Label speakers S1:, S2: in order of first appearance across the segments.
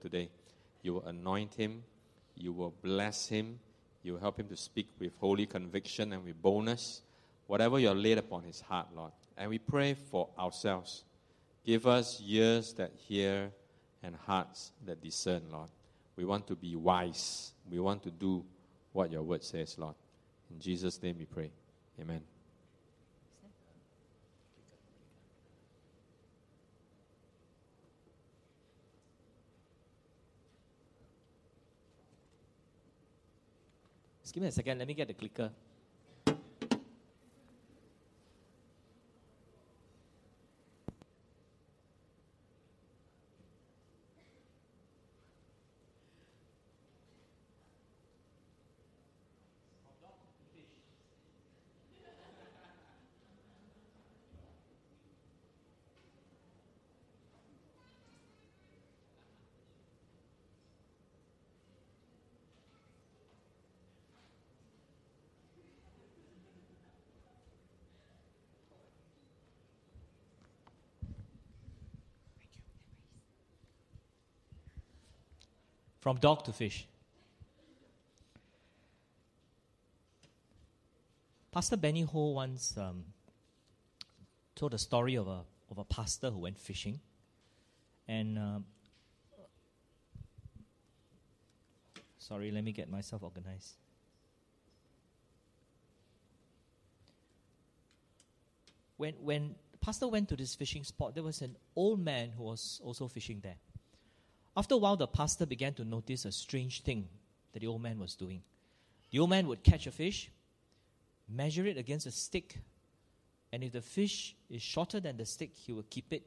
S1: today. You will anoint him, you will bless him, you will help him to speak with holy conviction and with boldness, whatever you are laid upon his heart, Lord. And we pray for ourselves. Give us ears that hear and hearts that discern, Lord. We want to be wise. We want to do what your word says, Lord. In Jesus' name we pray. Amen.
S2: Just give me a second. Let me get the clicker. From dog to fish. Pastor Benny Ho once um, told a story of a, of a pastor who went fishing. And um, sorry, let me get myself organized. When, when pastor went to this fishing spot, there was an old man who was also fishing there. After a while, the pastor began to notice a strange thing that the old man was doing. The old man would catch a fish, measure it against a stick, and if the fish is shorter than the stick, he will keep it.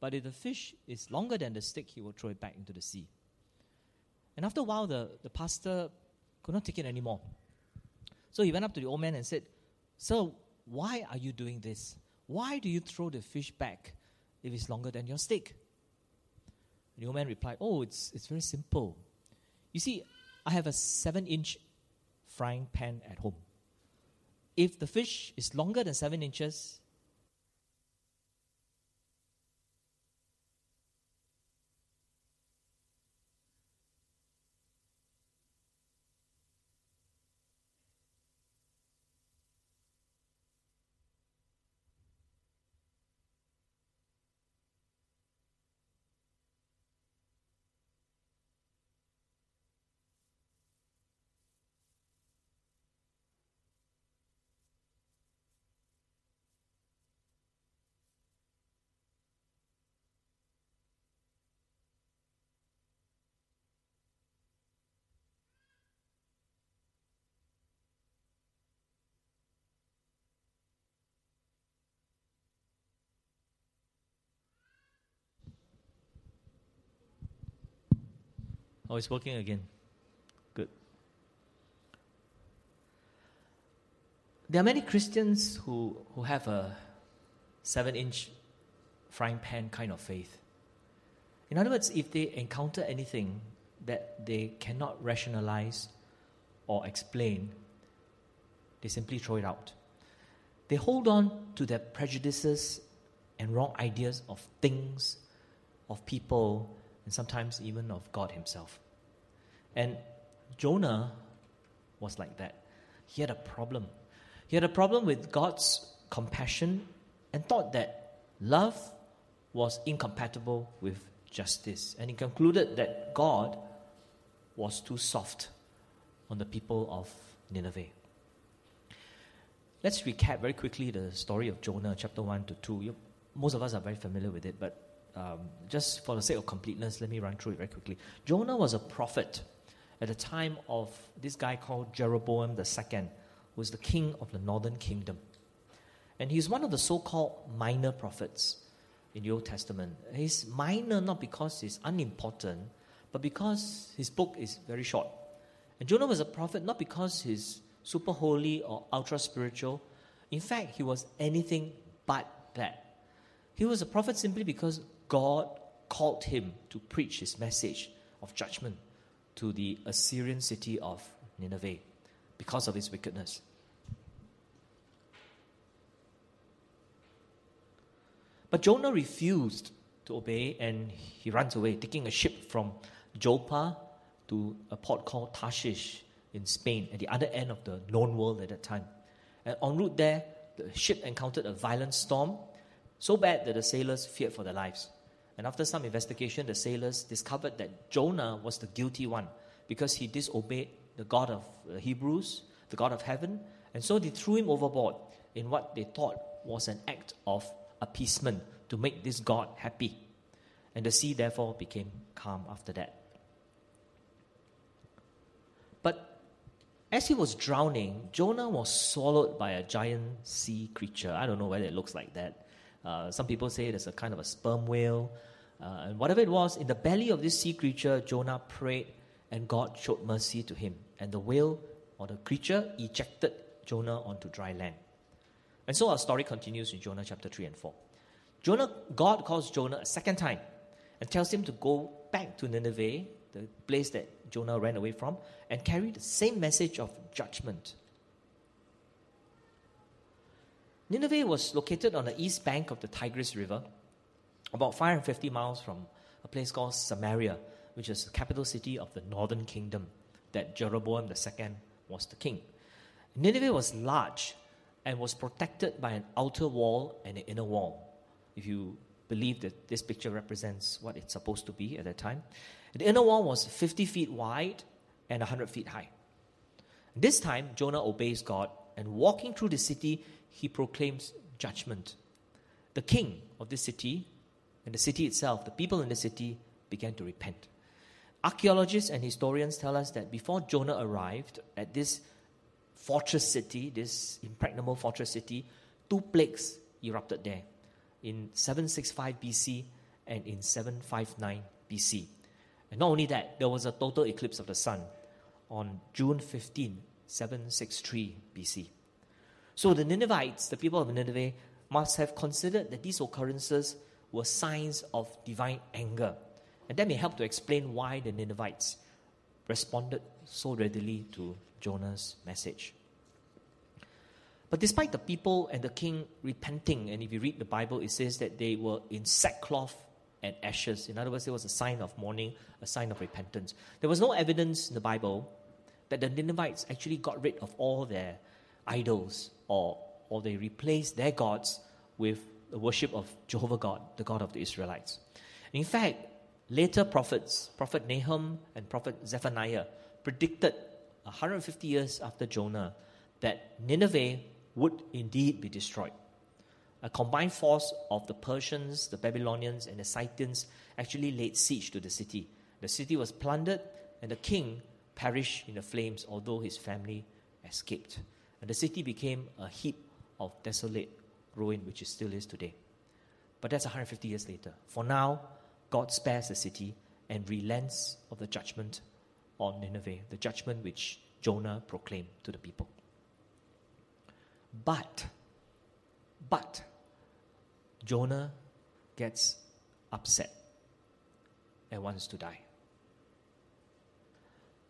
S2: But if the fish is longer than the stick, he will throw it back into the sea. And after a while, the, the pastor could not take it anymore. So he went up to the old man and said, Sir, why are you doing this? Why do you throw the fish back if it's longer than your stick? The old man replied, Oh, it's, it's very simple. You see, I have a seven inch frying pan at home. If the fish is longer than seven inches, Oh, it's working again. Good. There are many Christians who, who have a seven inch frying pan kind of faith. In other words, if they encounter anything that they cannot rationalize or explain, they simply throw it out. They hold on to their prejudices and wrong ideas of things, of people, and sometimes even of God Himself. And Jonah was like that. He had a problem. He had a problem with God's compassion and thought that love was incompatible with justice. And he concluded that God was too soft on the people of Nineveh. Let's recap very quickly the story of Jonah, chapter 1 to 2. You, most of us are very familiar with it, but um, just for the sake of completeness, let me run through it very quickly. Jonah was a prophet at the time of this guy called Jeroboam II, who was the king of the northern kingdom. And he's one of the so called minor prophets in the Old Testament. He's minor not because he's unimportant, but because his book is very short. And Jonah was a prophet not because he's super holy or ultra spiritual. In fact, he was anything but that. He was a prophet simply because God called him to preach his message of judgment to the Assyrian city of Nineveh because of his wickedness. But Jonah refused to obey and he runs away, taking a ship from Joppa to a port called Tarshish in Spain, at the other end of the known world at that time. And en route there, the ship encountered a violent storm, so bad that the sailors feared for their lives. And after some investigation, the sailors discovered that Jonah was the guilty one because he disobeyed the God of the Hebrews, the God of heaven, and so they threw him overboard in what they thought was an act of appeasement to make this God happy. And the sea therefore became calm after that. But as he was drowning, Jonah was swallowed by a giant sea creature. I don't know whether it looks like that. Uh, some people say it's a kind of a sperm whale. Uh, and whatever it was, in the belly of this sea creature, Jonah prayed, and God showed mercy to him. And the whale or the creature ejected Jonah onto dry land. And so our story continues in Jonah chapter 3 and 4. Jonah, God calls Jonah a second time and tells him to go back to Nineveh, the place that Jonah ran away from, and carry the same message of judgment. Nineveh was located on the east bank of the Tigris River, about 550 miles from a place called Samaria, which is the capital city of the northern kingdom that Jeroboam II was the king. Nineveh was large and was protected by an outer wall and an inner wall. If you believe that this picture represents what it's supposed to be at that time, the inner wall was 50 feet wide and 100 feet high. This time, Jonah obeys God, and walking through the city, he proclaims judgment. The king of this city and the city itself, the people in the city, began to repent. Archaeologists and historians tell us that before Jonah arrived at this fortress city, this impregnable fortress city, two plagues erupted there in 765 BC and in 759 BC. And not only that, there was a total eclipse of the sun on June 15, 763 BC. So the Ninevites, the people of Nineveh, must have considered that these occurrences were signs of divine anger. And that may help to explain why the Ninevites responded so readily to Jonah's message. But despite the people and the king repenting, and if you read the Bible, it says that they were in sackcloth and ashes. In other words, it was a sign of mourning, a sign of repentance. There was no evidence in the Bible that the Ninevites actually got rid of all their idols or, or they replaced their gods with the worship of Jehovah God, the God of the Israelites. In fact, later prophets, Prophet Nahum and Prophet Zephaniah, predicted 150 years after Jonah that Nineveh would indeed be destroyed. A combined force of the Persians, the Babylonians, and the Scythians actually laid siege to the city. The city was plundered, and the king perished in the flames, although his family escaped. And the city became a heap of desolate ruin, which it still is today. But that's 150 years later. For now, God spares the city and relents of the judgment on Nineveh, the judgment which Jonah proclaimed to the people. But, but, Jonah gets upset and wants to die.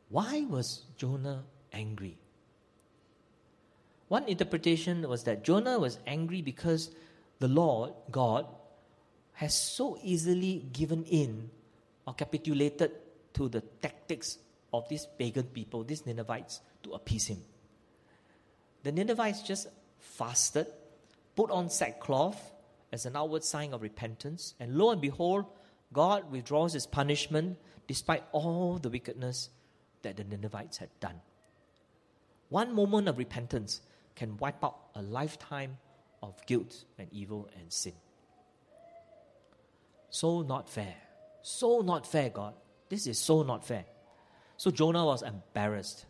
S2: Why was Jonah angry? One interpretation was that Jonah was angry because the Lord, God, has so easily given in or capitulated to the tactics of these pagan people, these Ninevites, to appease him. The Ninevites just fasted, put on sackcloth as an outward sign of repentance, and lo and behold, God withdraws his punishment despite all the wickedness that the Ninevites had done. One moment of repentance can wipe out a lifetime of guilt and evil and sin. So not fair. So not fair, God. This is so not fair. So Jonah was embarrassed.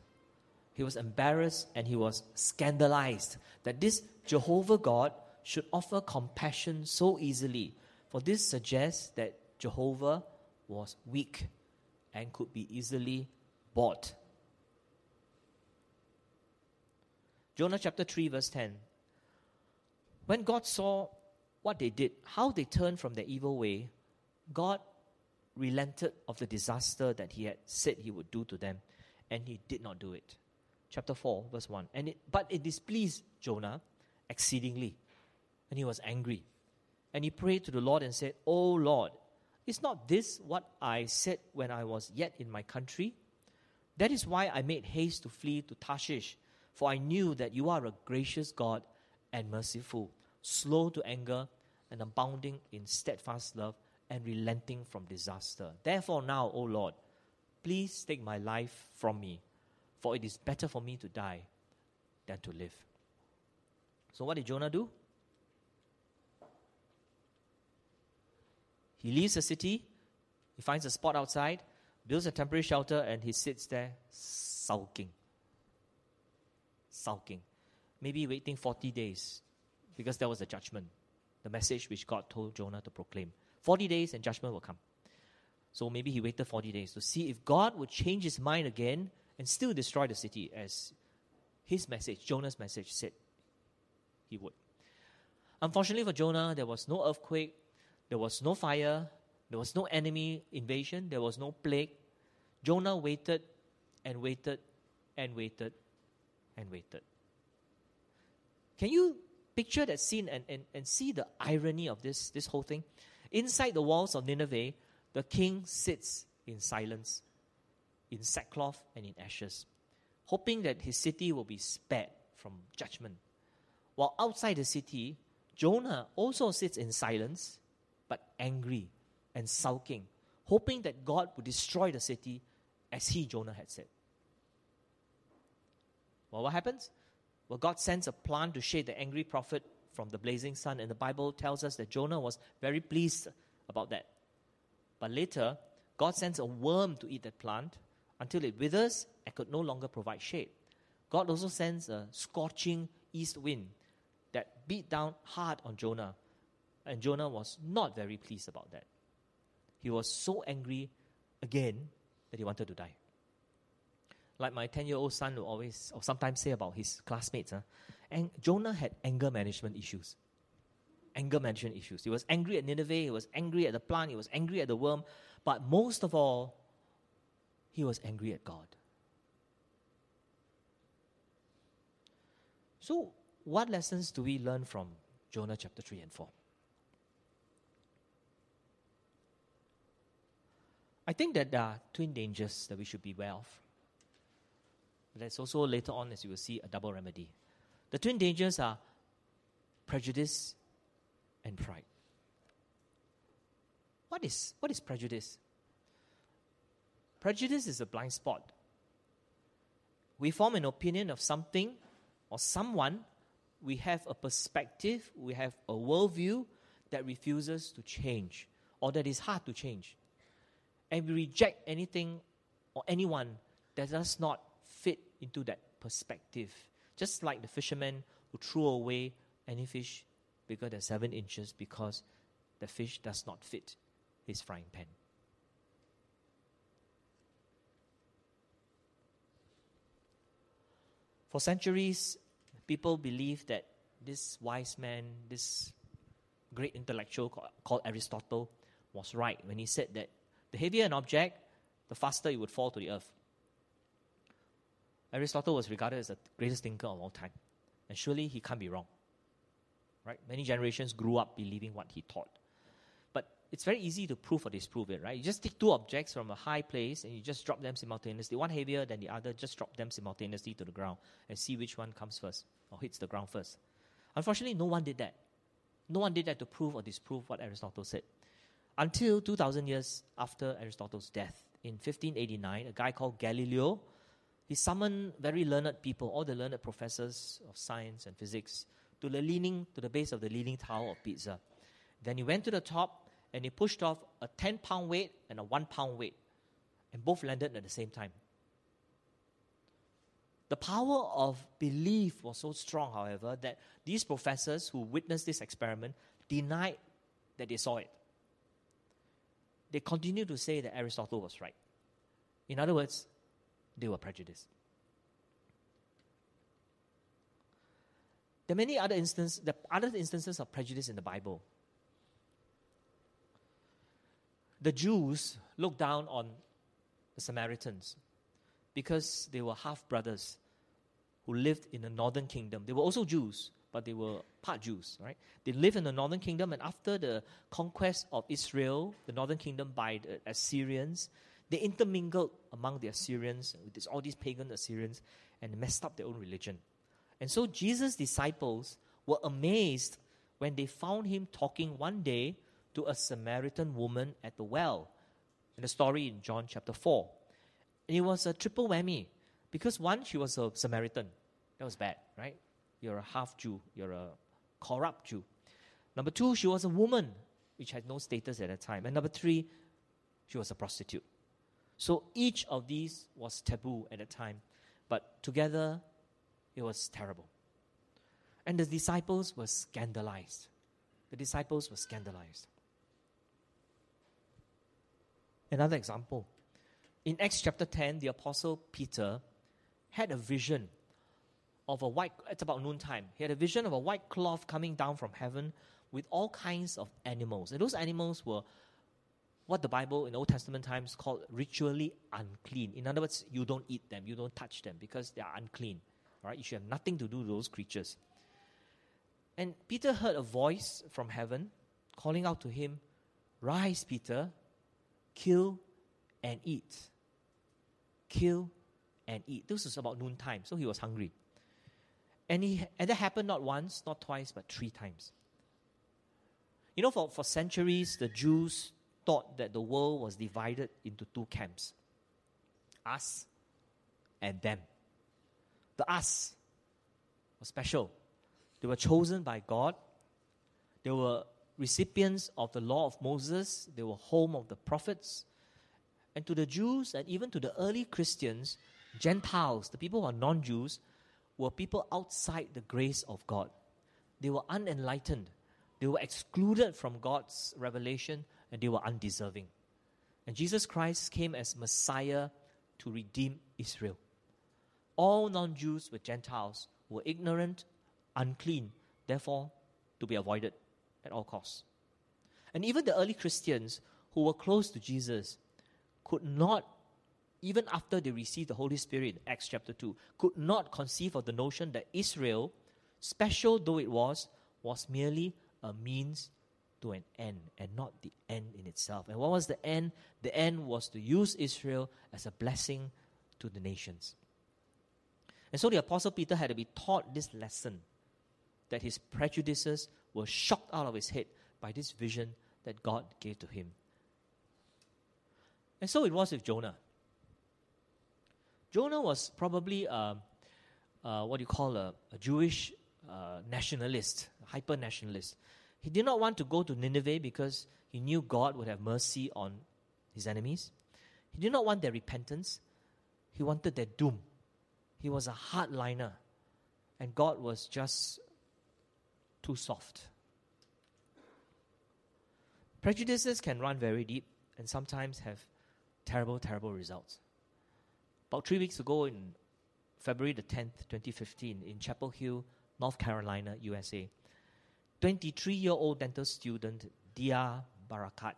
S2: He was embarrassed and he was scandalized that this Jehovah God should offer compassion so easily. For this suggests that Jehovah was weak and could be easily bought. Jonah chapter 3, verse 10. When God saw what they did, how they turned from their evil way, God relented of the disaster that he had said he would do to them, and he did not do it chapter 4, verse 1. And it, but it displeased Jonah exceedingly, and he was angry. And he prayed to the Lord and said, O Lord, Is not this what I said when I was yet in my country? That is why I made haste to flee to Tarshish, for I knew that you are a gracious God and merciful, slow to anger, and abounding in steadfast love, and relenting from disaster. Therefore, now, O Lord, please take my life from me, for it is better for me to die than to live. So, what did Jonah do? He leaves the city, he finds a spot outside, builds a temporary shelter, and he sits there sulking. Sulking. Maybe waiting 40 days because that was the judgment, the message which God told Jonah to proclaim. 40 days and judgment will come. So maybe he waited 40 days to see if God would change his mind again and still destroy the city as his message, Jonah's message, said he would. Unfortunately for Jonah, there was no earthquake, there was no fire, there was no enemy invasion, there was no plague. Jonah waited and waited and waited and waited. Can you picture that scene and, and, and see the irony of this, this whole thing? Inside the walls of Nineveh, the king sits in silence, in sackcloth and in ashes, hoping that his city will be spared from judgment. While outside the city, Jonah also sits in silence, but angry and sulking, hoping that God would destroy the city as he, Jonah, had said. Well, what happens? Well, God sends a plant to shade the angry prophet from the blazing sun, and the Bible tells us that Jonah was very pleased about that. But later, God sends a worm to eat that plant until it withers and could no longer provide shade. God also sends a scorching east wind that beat down hard on Jonah, and Jonah was not very pleased about that. He was so angry again that he wanted to die. Like my 10 year old son will always, or sometimes say about his classmates, ah, huh? and Jonah had anger management issues. Anger management issues. He was angry at Nineveh, he was angry at the plant, he was angry at the worm, but most of all, he was angry at God. So, what lessons do we learn from Jonah chapter 3 and 4? I think that there are twin dangers that we should be aware of. There's also later on, as you will see, a double remedy. The twin dangers are prejudice and pride. What is, what is prejudice? Prejudice is a blind spot. We form an opinion of something or someone, we have a perspective, we have a worldview that refuses to change or that is hard to change. And we reject anything or anyone that does not into that perspective. Just like the fisherman who threw away any fish bigger than seven inches because the fish does not fit his frying pan. For centuries, people believed that this wise man, this great intellectual called Aristotle, was right when he said that the heavier an object, the faster it would fall to the earth. Aristotle was regarded as the greatest thinker of all time, and surely he can't be wrong. Right? Many generations grew up believing what he taught. But it's very easy to prove or disprove it, right? You just take two objects from a high place and you just drop them simultaneously. One heavier than the other, just drop them simultaneously to the ground and see which one comes first or hits the ground first. Unfortunately, no one did that. No one did that to prove or disprove what Aristotle said. Until 2,000 years after Aristotle's death, in 1589, a guy called Galileo, he summoned very learned people, all the learned professors of science and physics, to the leaning to the base of the leaning tower of Pisa. Then he went to the top and he pushed off a 10 pound weight and a 1 pound weight. And both landed at the same time. The power of belief was so strong, however, that these professors who witnessed this experiment denied that they saw it. They continued to say that Aristotle was right. In other words, they were prejudiced. There are many other instances, the other instances of prejudice in the Bible. The Jews looked down on the Samaritans because they were half brothers who lived in the northern kingdom. They were also Jews, but they were part Jews, right? They lived in the northern kingdom, and after the conquest of Israel, the northern kingdom by the Assyrians, they intermingled among the Assyrians with all these pagan Assyrians and messed up their own religion. And so Jesus' disciples were amazed when they found him talking one day to a Samaritan woman at the well. In the story in John chapter 4. And it was a triple whammy because one, she was a Samaritan. That was bad, right? You're a half Jew, you're a corrupt Jew. Number two, she was a woman, which had no status at that time. And number three, she was a prostitute. So each of these was taboo at the time, but together it was terrible. And the disciples were scandalized. The disciples were scandalized. Another example. In Acts chapter 10, the apostle Peter had a vision of a white, it's about noontime. He had a vision of a white cloth coming down from heaven with all kinds of animals. And those animals were what the Bible in Old Testament times called ritually unclean. In other words, you don't eat them, you don't touch them because they are unclean. Right? You should have nothing to do with those creatures. And Peter heard a voice from heaven calling out to him, Rise, Peter, kill and eat. Kill and eat. This was about noontime, so he was hungry. And, he, and that happened not once, not twice, but three times. You know, for, for centuries, the Jews thought that the world was divided into two camps us and them. The us was special. They were chosen by God. They were recipients of the law of Moses. They were home of the prophets. And to the Jews and even to the early Christians, Gentiles, the people who are non Jews, were people outside the grace of God. They were unenlightened. They were excluded from God's revelation and they were undeserving. And Jesus Christ came as Messiah to redeem Israel. All non Jews were Gentiles, were ignorant, unclean, therefore to be avoided at all costs. And even the early Christians who were close to Jesus could not, even after they received the Holy Spirit in Acts chapter 2, could not conceive of the notion that Israel, special though it was, was merely a means to an end and not the end in itself. And what was the end? The end was to use Israel as a blessing to the nations. And so the Apostle Peter had to be taught this lesson that his prejudices were shocked out of his head by this vision that God gave to him. And so it was with Jonah. Jonah was probably uh, uh, what you call a, a Jewish uh, nationalist, hyper nationalist. He did not want to go to Nineveh because he knew God would have mercy on his enemies. He did not want their repentance, he wanted their doom. He was a hardliner, and God was just too soft. Prejudices can run very deep and sometimes have terrible, terrible results. About three weeks ago, in February the 10th, 2015, in Chapel Hill, North Carolina, USA, 23 year old dental student Deah Barakat,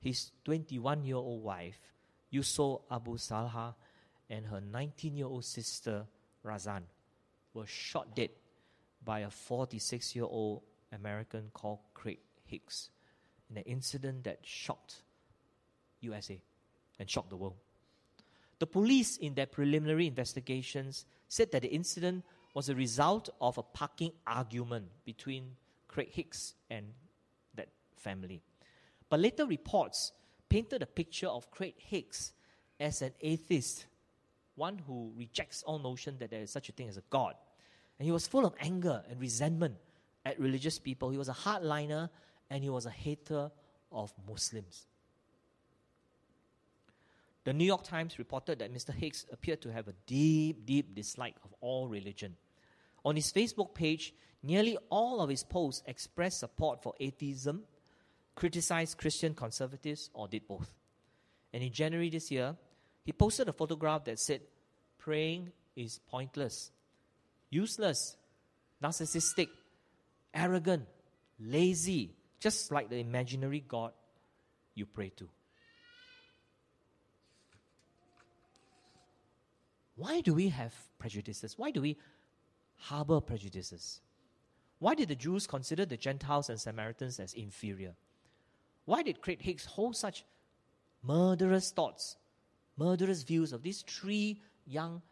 S2: his 21 year old wife, Yusor Abu Salha, and her 19 year old sister, Razan, were shot dead by a 46 year old American called Craig Hicks in an incident that shocked USA and shocked the world. The police, in their preliminary investigations, said that the incident was a result of a parking argument between Craig Hicks and that family. But later reports painted a picture of Craig Hicks as an atheist, one who rejects all notion that there is such a thing as a God. And he was full of anger and resentment at religious people. He was a hardliner and he was a hater of Muslims. The New York Times reported that Mr. Hicks appeared to have a deep, deep dislike of all religion. On his Facebook page, nearly all of his posts expressed support for atheism, criticized Christian conservatives, or did both. And in January this year, he posted a photograph that said, Praying is pointless useless, narcissistic, arrogant, lazy, just like the imaginary God you pray to. Why do we have prejudices? Why do we harbor prejudices? Why did the Jews consider the Gentiles and Samaritans as inferior? Why did Craig Hicks hold such murderous thoughts, murderous views of these three young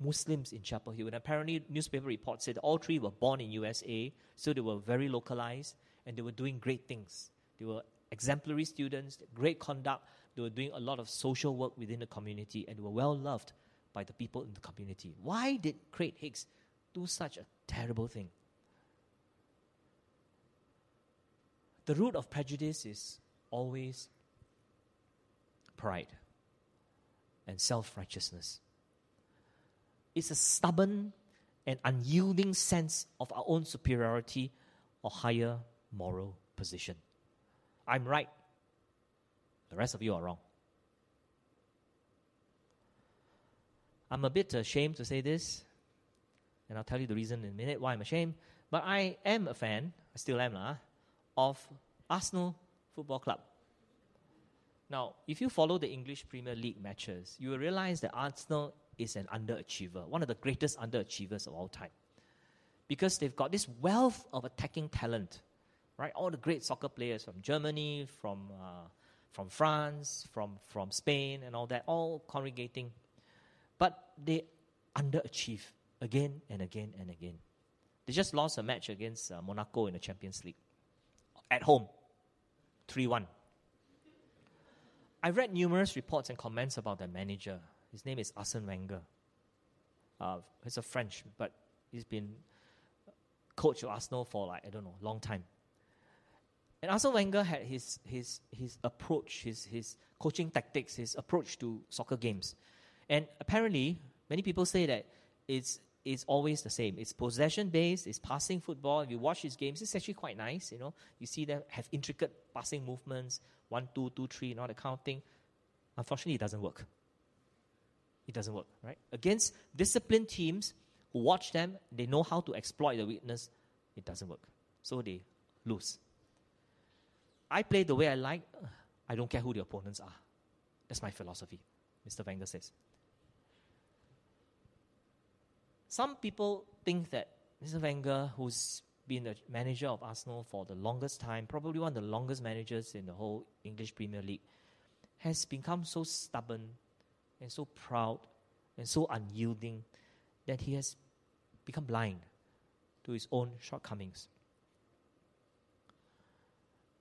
S2: Muslims in Chapel Hill? And apparently, newspaper reports said all three were born in USA, so they were very localized and they were doing great things. They were exemplary students, great conduct. They were doing a lot of social work within the community and were well loved by the people in the community. Why did Craig Hicks do such a terrible thing? The root of prejudice is always pride and self righteousness. It's a stubborn and unyielding sense of our own superiority or higher moral position. I'm right, the rest of you are wrong. I'm a bit ashamed to say this, and I'll tell you the reason in a minute why I'm ashamed. But I am a fan, I still am, lah, of Arsenal Football Club. Now, if you follow the English Premier League matches, you will realize that Arsenal is an underachiever, one of the greatest underachievers of all time. Because they've got this wealth of attacking talent, right? All the great soccer players from Germany, from, uh, from France, from, from Spain, and all that, all congregating but they underachieve again and again and again. They just lost a match against uh, Monaco in the Champions League at home, 3 1. I read numerous reports and comments about the manager. His name is Arsene Wenger. Uh, he's a French, but he's been coach of Arsenal for like, I don't know, long time. And Arsene Wenger had his, his, his approach, his, his coaching tactics, his approach to soccer games. And apparently, many people say that it's, it's always the same. It's possession based, it's passing football. If you watch his games, it's actually quite nice. You know, you see them have intricate passing movements, one, two, two, three, and all that kind of thing. Unfortunately, it doesn't work. It doesn't work, right? Against disciplined teams who watch them, they know how to exploit the weakness. It doesn't work. So they lose. I play the way I like. I don't care who the opponents are. That's my philosophy, Mr. Wenger says. Some people think that Mr. Wenger, who's been the manager of Arsenal for the longest time, probably one of the longest managers in the whole English Premier League, has become so stubborn and so proud and so unyielding that he has become blind to his own shortcomings.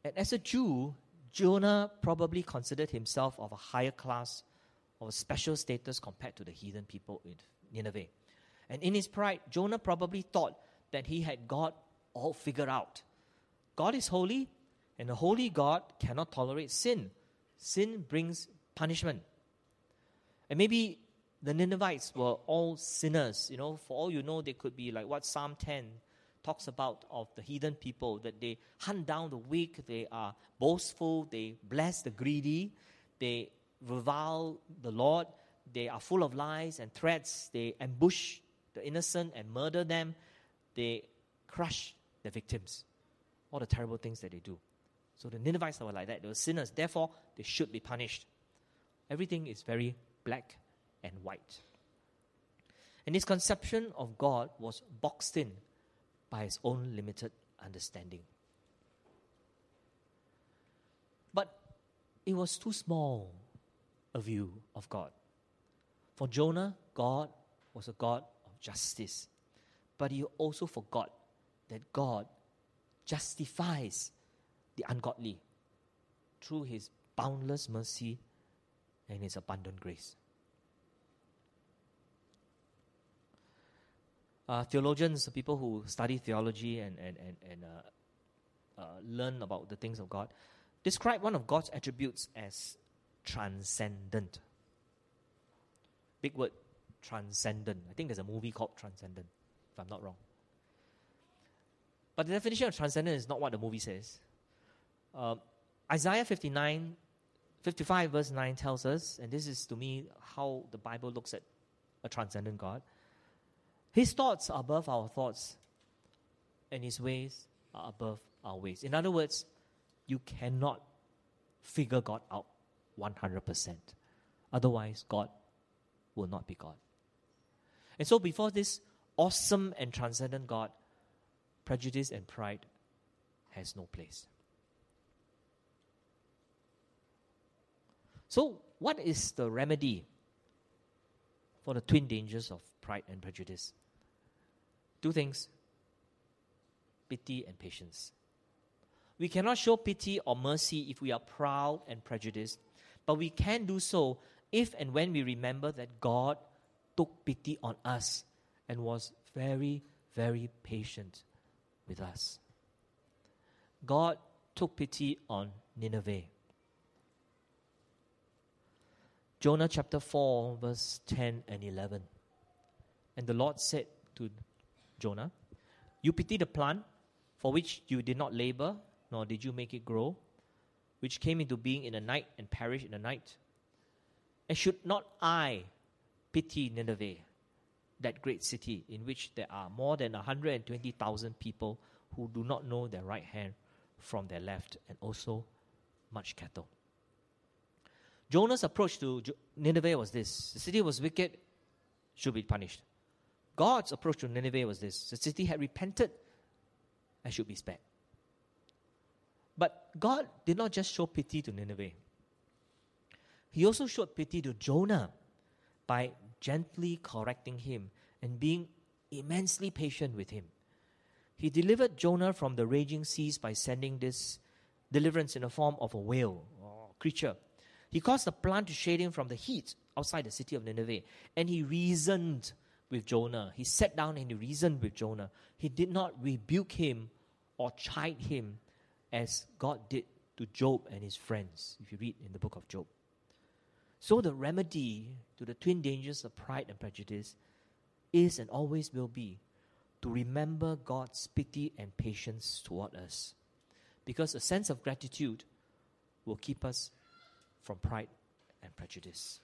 S2: And as a Jew, Jonah probably considered himself of a higher class, of a special status compared to the heathen people in Nineveh. And in his pride, Jonah probably thought that he had God all figured out. God is holy, and a holy God cannot tolerate sin. Sin brings punishment. And maybe the Ninevites were all sinners. You know, for all you know, they could be like what Psalm 10 talks about of the heathen people that they hunt down the weak, they are boastful, they bless the greedy, they revile the Lord, they are full of lies and threats, they ambush the innocent and murder them, they crush the victims. All the terrible things that they do. So the Ninevites were like that. They were sinners. Therefore, they should be punished. Everything is very black and white. And his conception of God was boxed in by his own limited understanding. But it was too small a view of God. For Jonah, God was a God justice. But he also forgot that God justifies the ungodly through his boundless mercy and his abundant grace. Uh, theologians, people who study theology and, and, and, and uh, uh, learn about the things of God, describe one of God's attributes as transcendent. Big word, transcendent. I think there's a movie called Transcendent, if I'm not wrong. But the definition of transcendent is not what the movie says. Uh, Isaiah 59, 55, verse 9 tells us, and this is to me how the Bible looks at a transcendent God. His thoughts are above our thoughts, and his ways are above our ways. In other words, you cannot figure God out 100%. Otherwise, God will not be God. And so, before this awesome and transcendent God, prejudice and pride has no place. So, what is the remedy for the twin dangers of pride and prejudice? Two things pity and patience. We cannot show pity or mercy if we are proud and prejudiced, but we can do so if and when we remember that God took pity on us and was very, very patient with us. God took pity on Nineveh. Jonah chapter 4, verse 10 and 11. And the Lord said to Jonah, You pity the plant for which you did not labor, nor did you make it grow, which came into being in the night and perished in the night. And should not I pity Nineveh, that great city in which there are more than 120,000 people who do not know their right hand from their left, and also much cattle? Jonah's approach to Nineveh was this the city was wicked, should be punished. God's approach to Nineveh was this the city had repented and should be spared. But God did not just show pity to Nineveh, He also showed pity to Jonah by gently correcting him and being immensely patient with him. He delivered Jonah from the raging seas by sending this deliverance in the form of a whale or creature. He caused the plant to shade him from the heat outside the city of Nineveh. And he reasoned with Jonah. He sat down and he reasoned with Jonah. He did not rebuke him or chide him as God did to Job and his friends, if you read in the book of Job. So, the remedy to the twin dangers of pride and prejudice is and always will be to remember God's pity and patience toward us. Because a sense of gratitude will keep us from pride and prejudice.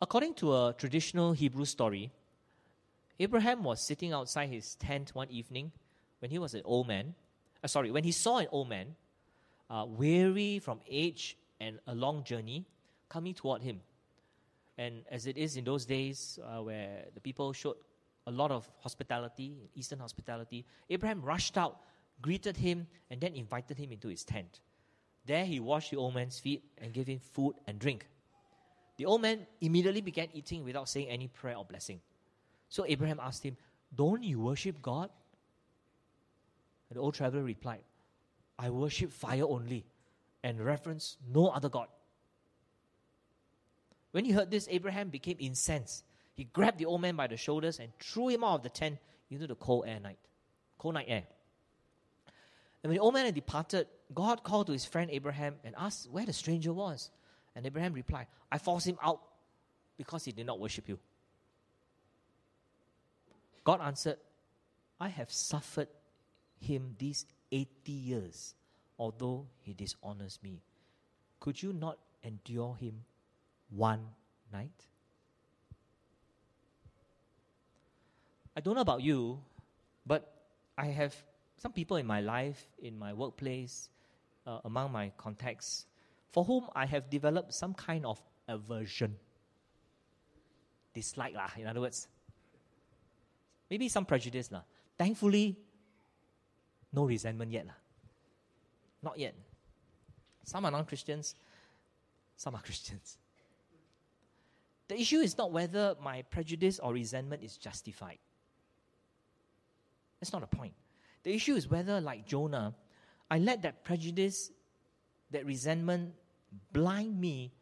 S2: According to a traditional Hebrew story, Abraham was sitting outside his tent one evening when he was an old man. Uh, sorry, when he saw an old man, uh, weary from age and a long journey, coming toward him. And as it is in those days uh, where the people showed a lot of hospitality, Eastern hospitality, Abraham rushed out, greeted him, and then invited him into his tent. There he washed the old man's feet and gave him food and drink. The old man immediately began eating without saying any prayer or blessing. So Abraham asked him, Don't you worship God? And the old traveler replied, I worship fire only and reverence no other God. When he heard this, Abraham became incensed. He grabbed the old man by the shoulders and threw him out of the tent into the cold air night, cold night air. And when the old man had departed, God called to his friend Abraham and asked where the stranger was. And Abraham replied, I forced him out because he did not worship you. God answered, I have suffered him these 80 years, although he dishonors me. Could you not endure him one night? I don't know about you, but I have some people in my life, in my workplace, uh, among my contacts, for whom I have developed some kind of aversion. Dislike, lah, in other words. Maybe some prejudice. Lah. Thankfully, no resentment yet. Lah. Not yet. Some are non Christians, some are Christians. The issue is not whether my prejudice or resentment is justified. That's not the point. The issue is whether, like Jonah, I let that prejudice, that resentment blind me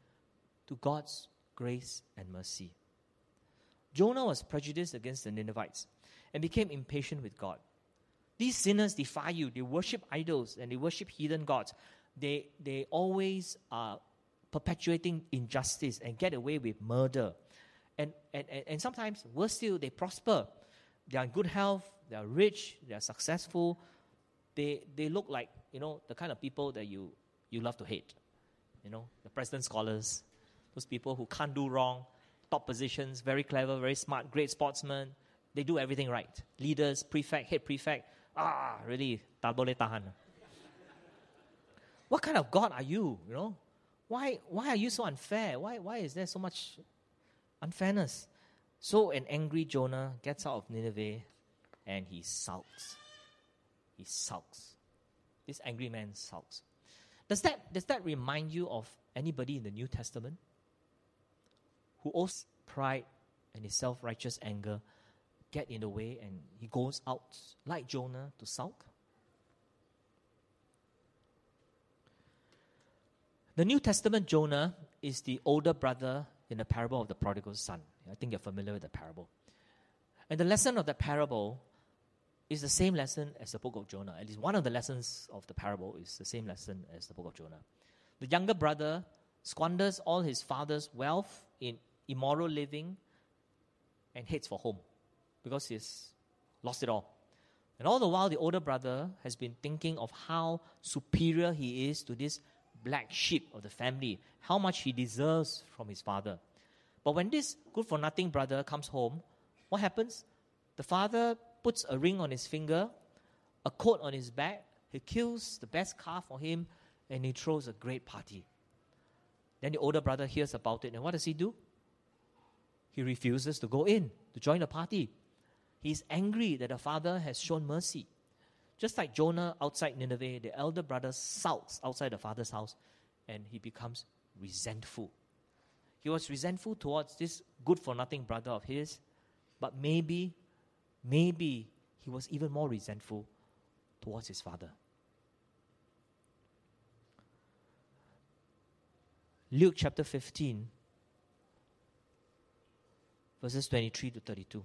S2: to God's grace and mercy. Jonah was prejudiced against the Ninevites and became impatient with God. These sinners defy you. They worship idols and they worship heathen gods. They, they always are perpetuating injustice and get away with murder. And, and, and, sometimes, worse still, they prosper. They are in good health, they are rich, they are successful. They, they look like, you know, the kind of people that you, you love to hate. You know, the president scholars, those people who can't do wrong, top positions, very clever, very smart, great sportsmen. They do everything right. Leaders, prefect, head prefect, ah, really, tak boleh tahan. What kind of God are you, you know? Why, why are you so unfair? Why, why is there so much unfairness? So an angry Jonah gets out of Nineveh and he sulks. He sulks. This angry man sulks. Does that, does that remind you of anybody in the New Testament who owes pride and his self righteous anger get in the way and he goes out like Jonah to sulk? The New Testament Jonah is the older brother in the parable of the prodigal son. I think you're familiar with the parable. And the lesson of that parable is the same lesson as the book of Jonah. At least one of the lessons of the parable is the same lesson as the book of Jonah. The younger brother squanders all his father's wealth in immoral living and heads for home because he's lost it all. And all the while, the older brother has been thinking of how superior he is to this black sheep of the family, how much he deserves from his father. But when this good for nothing brother comes home, what happens? The father puts a ring on his finger, a coat on his back, he kills the best calf for him, and he throws a great party. Then the older brother hears about it, and what does he do? He refuses to go in to join the party. He's angry that the father has shown mercy. Just like Jonah outside Nineveh, the elder brother sulks outside the father's house and he becomes resentful. He was resentful towards this good for nothing brother of his, but maybe, maybe he was even more resentful towards his father. Luke chapter 15, verses 23 to 32.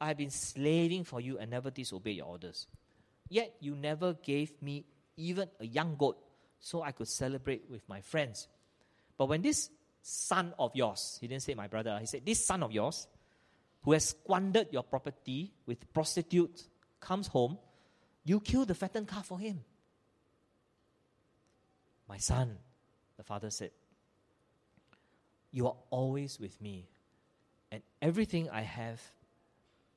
S2: I have been slaving for you and never disobeyed your orders. Yet you never gave me even a young goat so I could celebrate with my friends. But when this son of yours, he didn't say my brother, he said, This son of yours, who has squandered your property with prostitutes, comes home, you kill the fattened calf for him. My son, the father said, You are always with me, and everything I have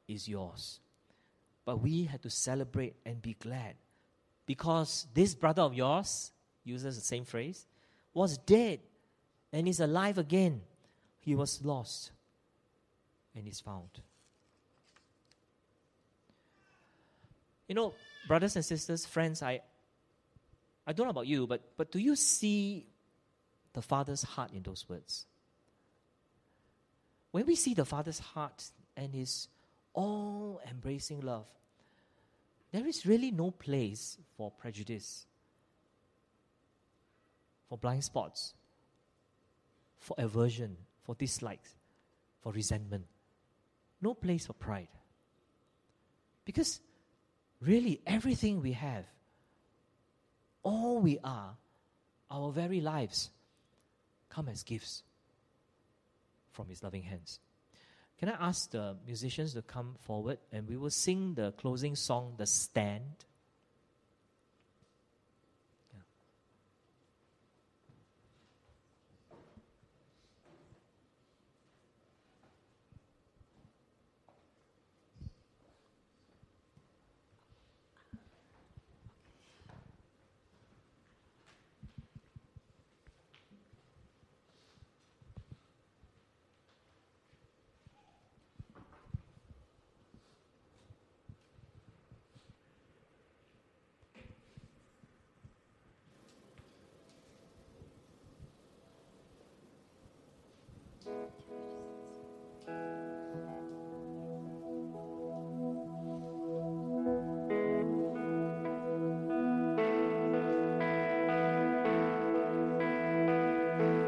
S2: is yours. But we had to celebrate and be glad because this brother of yours, uses the same phrase, was dead and is alive again. He was lost and is found. You know, brothers and sisters, friends, I, I don't know about you, but, but do you see the Father's heart in those words? When we see the Father's heart and His all embracing love, there is really no place for prejudice, for blind spots, for aversion, for dislikes, for resentment. No place for pride. Because really, everything we have, all we are, our very lives, come as gifts from His loving hands. Can I ask the musicians to come forward and we will sing the closing song, The Stand?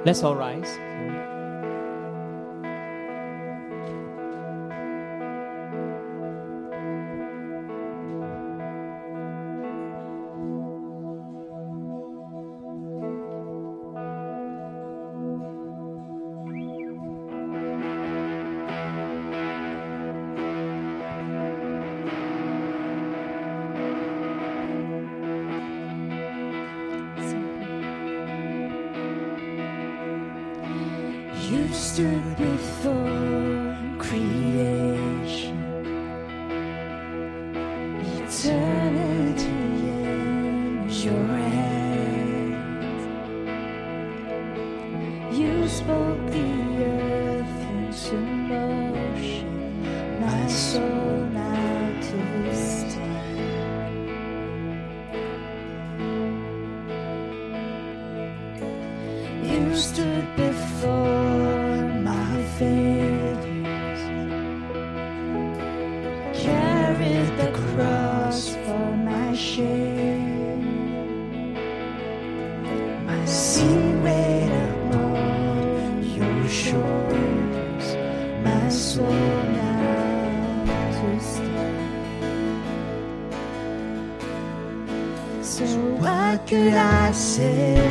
S2: Let's all rise.
S3: You stood before my failures, carried the cross for my shame. My sin weighed upon your shoulders, my soul now twisted. So what could I say?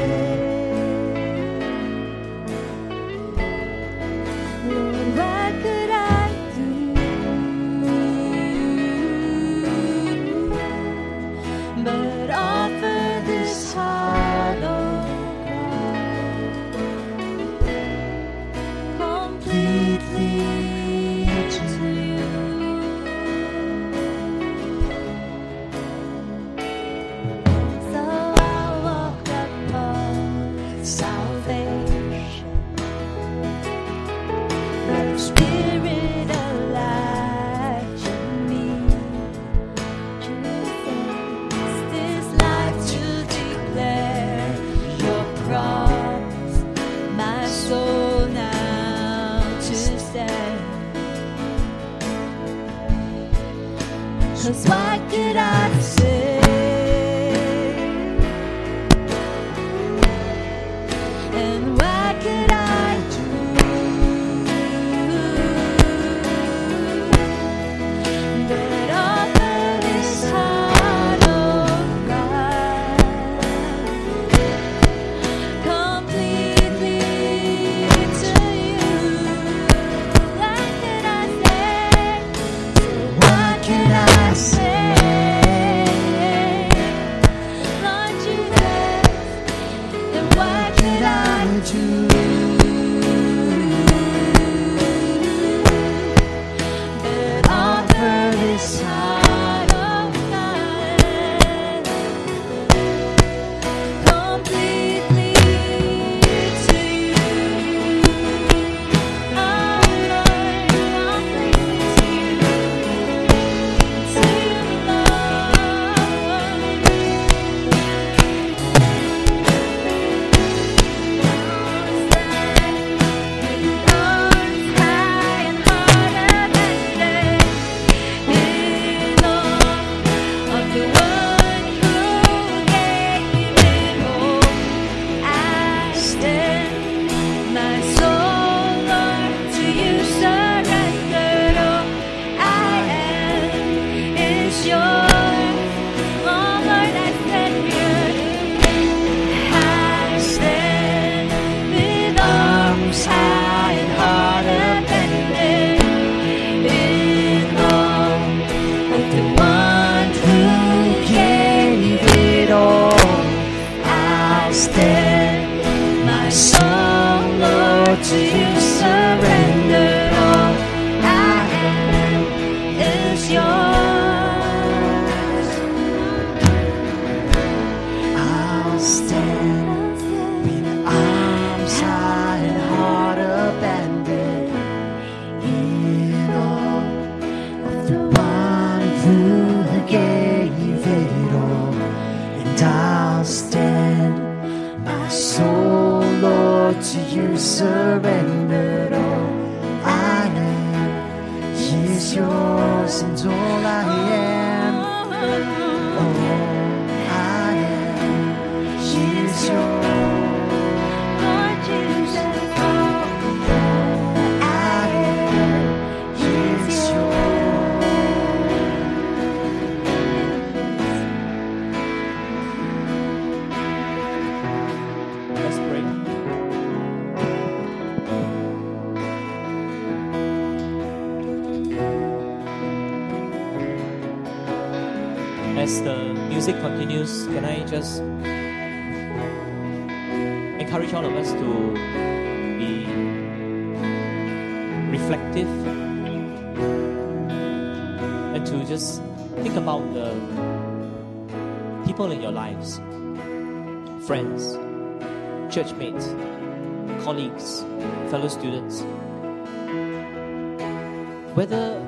S2: Whether,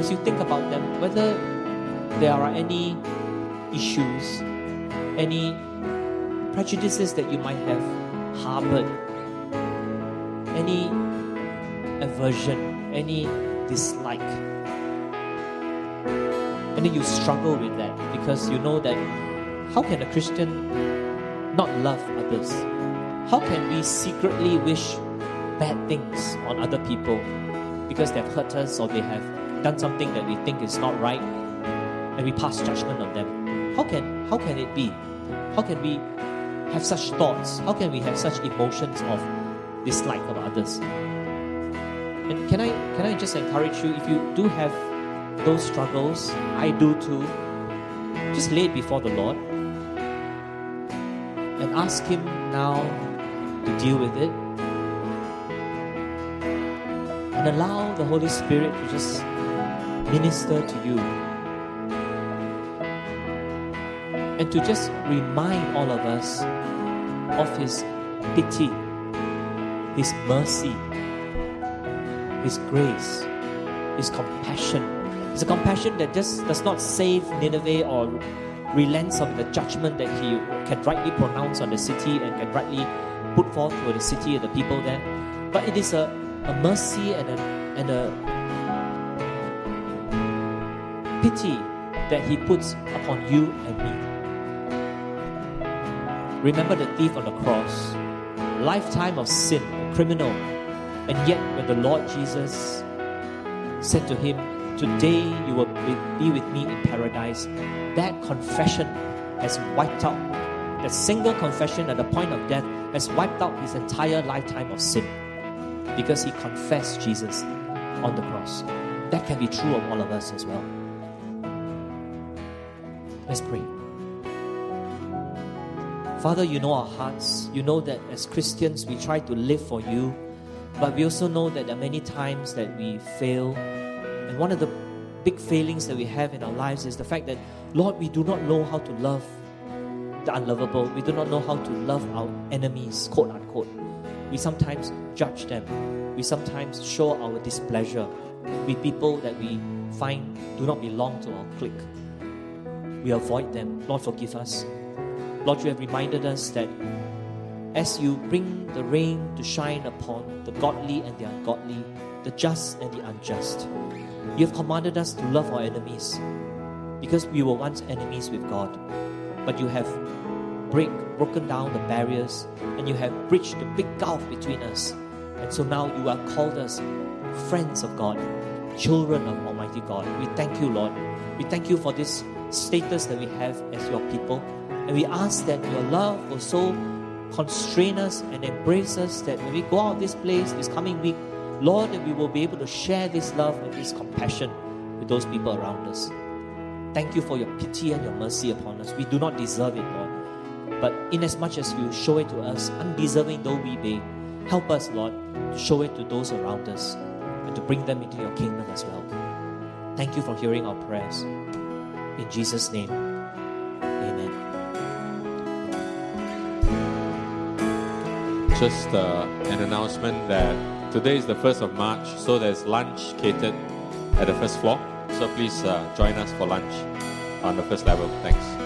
S2: as you think about them, whether there are any issues, any prejudices that you might have harbored, any aversion, any dislike. And then you struggle with that because you know that how can a Christian not love others? How can we secretly wish bad things on other people because they've hurt us or they have done something that we think is not right and we pass judgment on them? How can how can it be? How can we have such thoughts? How can we have such emotions of dislike of others? And can I can I just encourage you if you do have those struggles, I do too, just lay it before the Lord and ask Him now to deal with it. And allow the Holy Spirit to just minister to you. And to just remind all of us of His pity, His mercy, His grace, His compassion. It's a compassion that just does not save Nineveh or relents of the judgment that He can rightly pronounce on the city and can rightly put forth for the city and the people there. But it is a, a mercy and a, and a pity that He puts upon you and me. Remember the thief on the cross, lifetime of sin, a criminal. And yet, when the Lord Jesus said to him, Today you will be- with me in paradise, that confession has wiped out, that single confession at the point of death has wiped out his entire lifetime of sin because he confessed Jesus on the cross. That can be true of all of us as well. Let's pray. Father, you know our hearts. You know that as Christians, we try to live for you, but we also know that there are many times that we fail. And one of the big failings that we have in our lives is the fact that, Lord, we do not know how to love the unlovable. We do not know how to love our enemies, quote unquote. We sometimes judge them. We sometimes show our displeasure with people that we find do not belong to our clique. We avoid them. Lord, forgive us. Lord, you have reminded us that as you bring the rain to shine upon the godly and the ungodly, the just and the unjust, you have commanded us to love our enemies because we were once enemies with God. But you have break, broken down the barriers and you have bridged the big gulf between us. And so now you have called us friends of God, children of Almighty God. We thank you, Lord. We thank you for this status that we have as your people. And we ask that your love will so constrain us and embrace us that when we go out this place this coming week, Lord, that we will be able to share this love and this compassion with those people around us. Thank you for your pity and your mercy upon us. We do not deserve it, Lord. But inasmuch as much as you show it to us, undeserving though we be, help us, Lord, to show it to those around us and to bring them into your kingdom as well. Thank you for hearing our prayers. In Jesus' name, amen.
S1: Just uh, an announcement that today is the 1st of March, so there's lunch catered at the first floor. So please uh, join us for lunch on the first level. Thanks.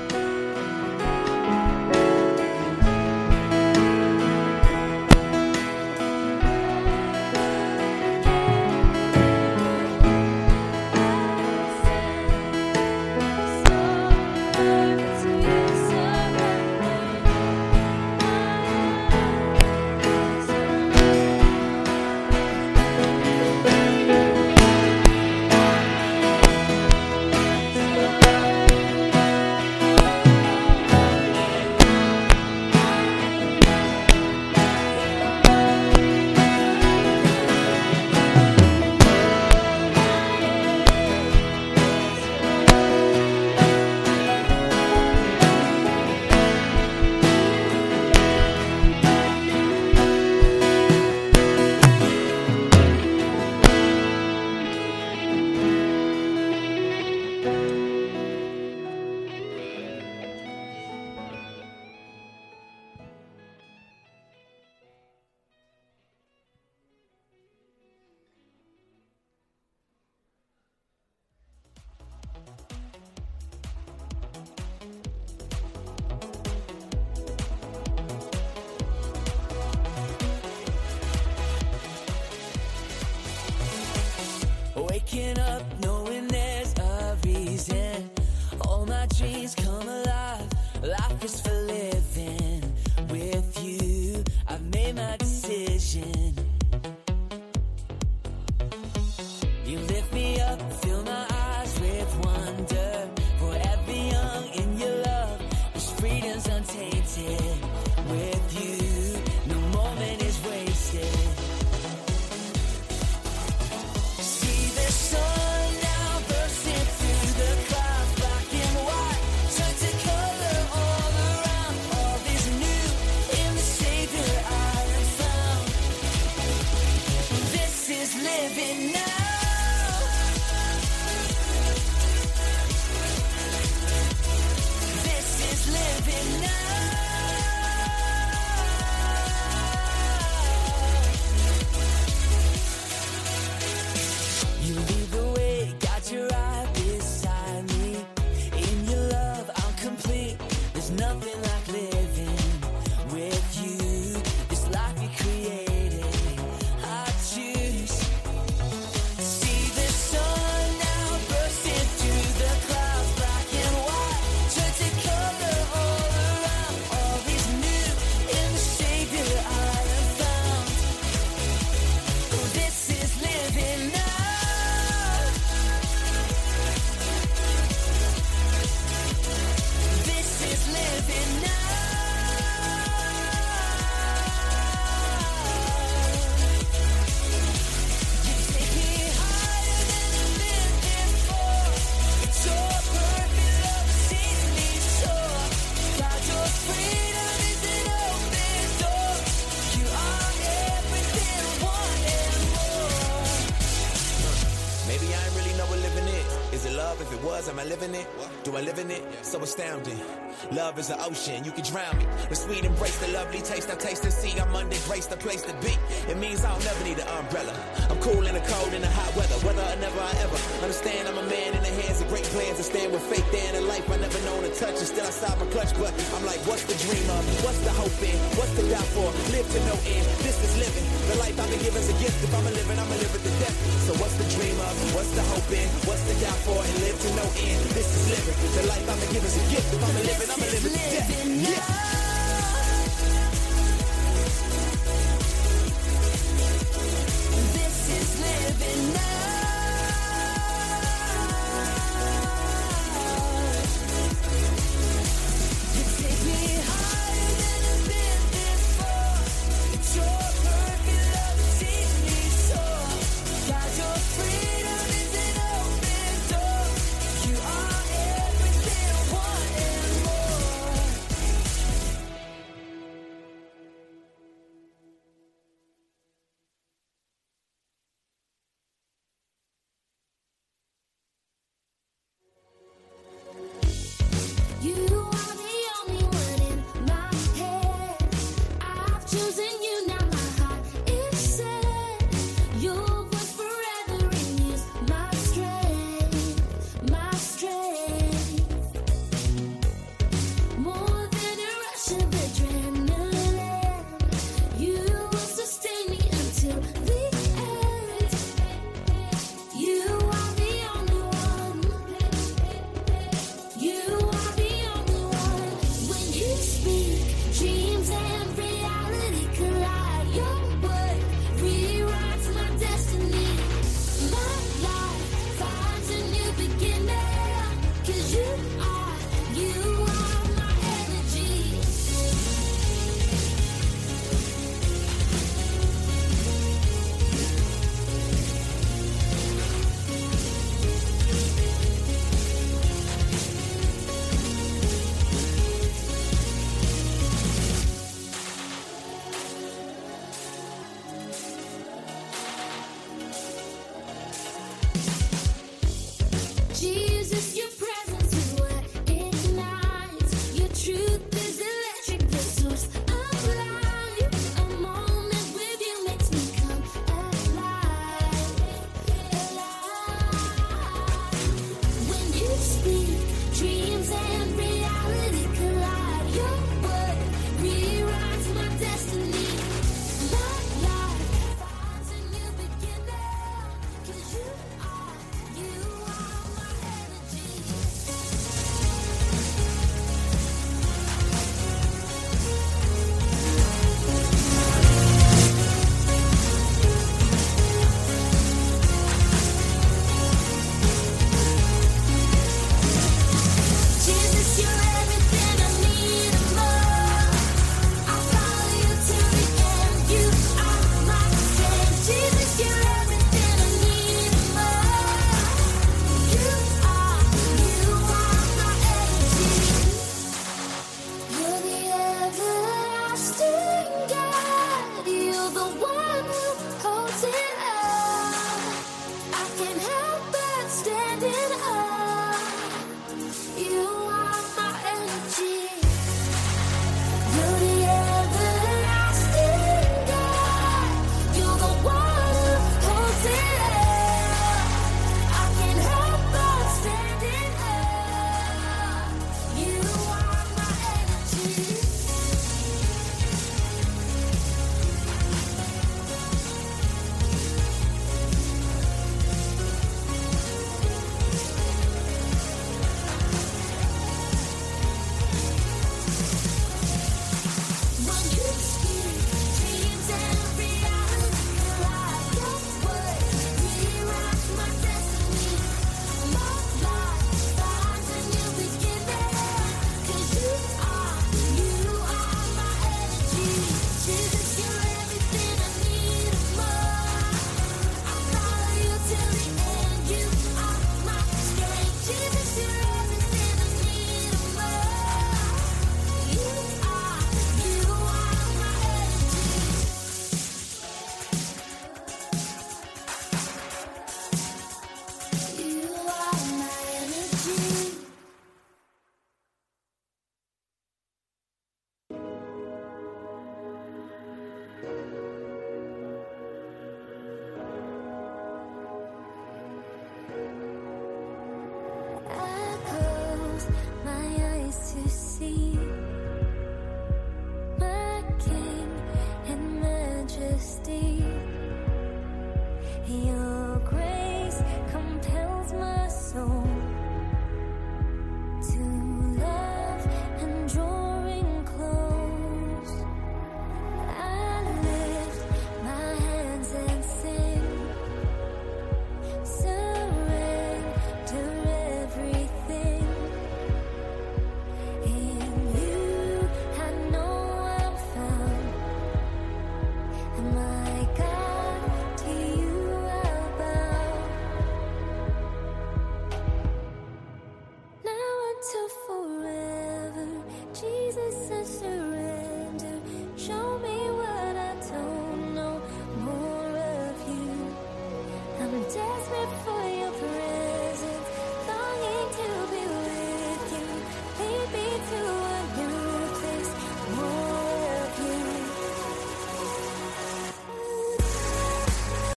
S3: So astounding. Love is an ocean, you can drown me. The sweet embrace, the lovely taste, I taste and see. I'm under grace, the place to be. It means I'll never need an umbrella. I'm cool in the cold, in the hot weather. Whether or never I ever understand, I'm a man in the hands of great plans. I stand with faith there in a life I never known to touch. And still I stop my clutch, but I'm like, what's the dream of? What's the hope in? What's the doubt for? Live to no end. This is living. The life I've been given's a gift. If I'm a living, I'm a live it to death. So what's the dream of? What's the hope in? What's the doubt for? And live to no end. This is living. The life I've been given's a gift. If I'm a living, I'm a live it Yeah.